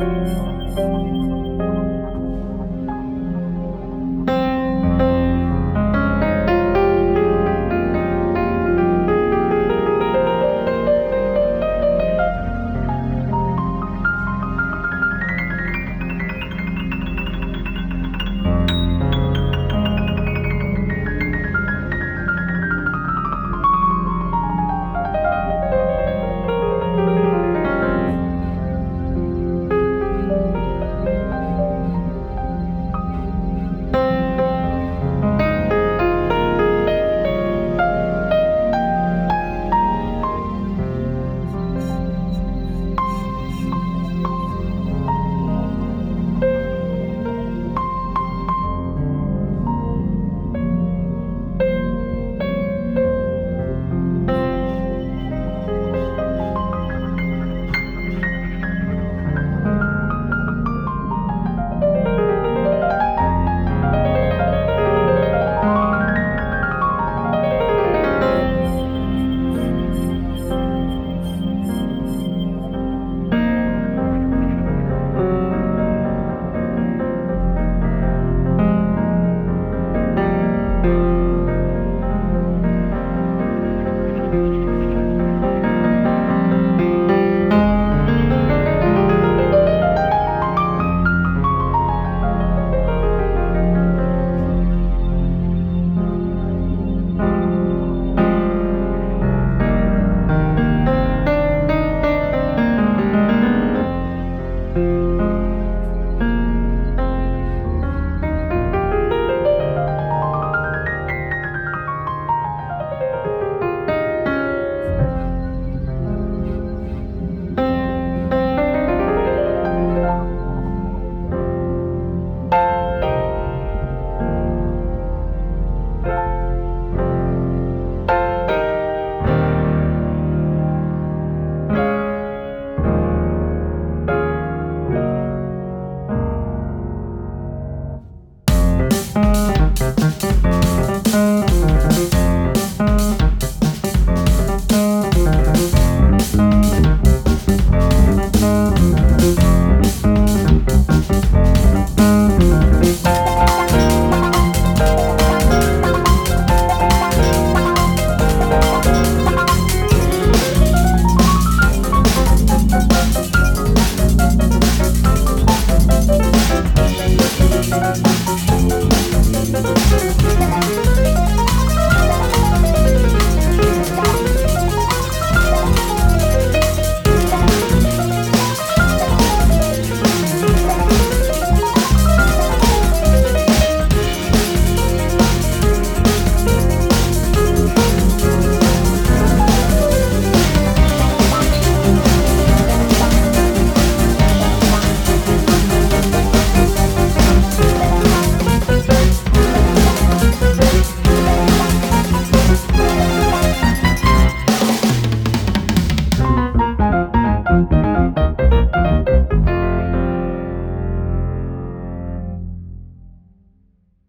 Música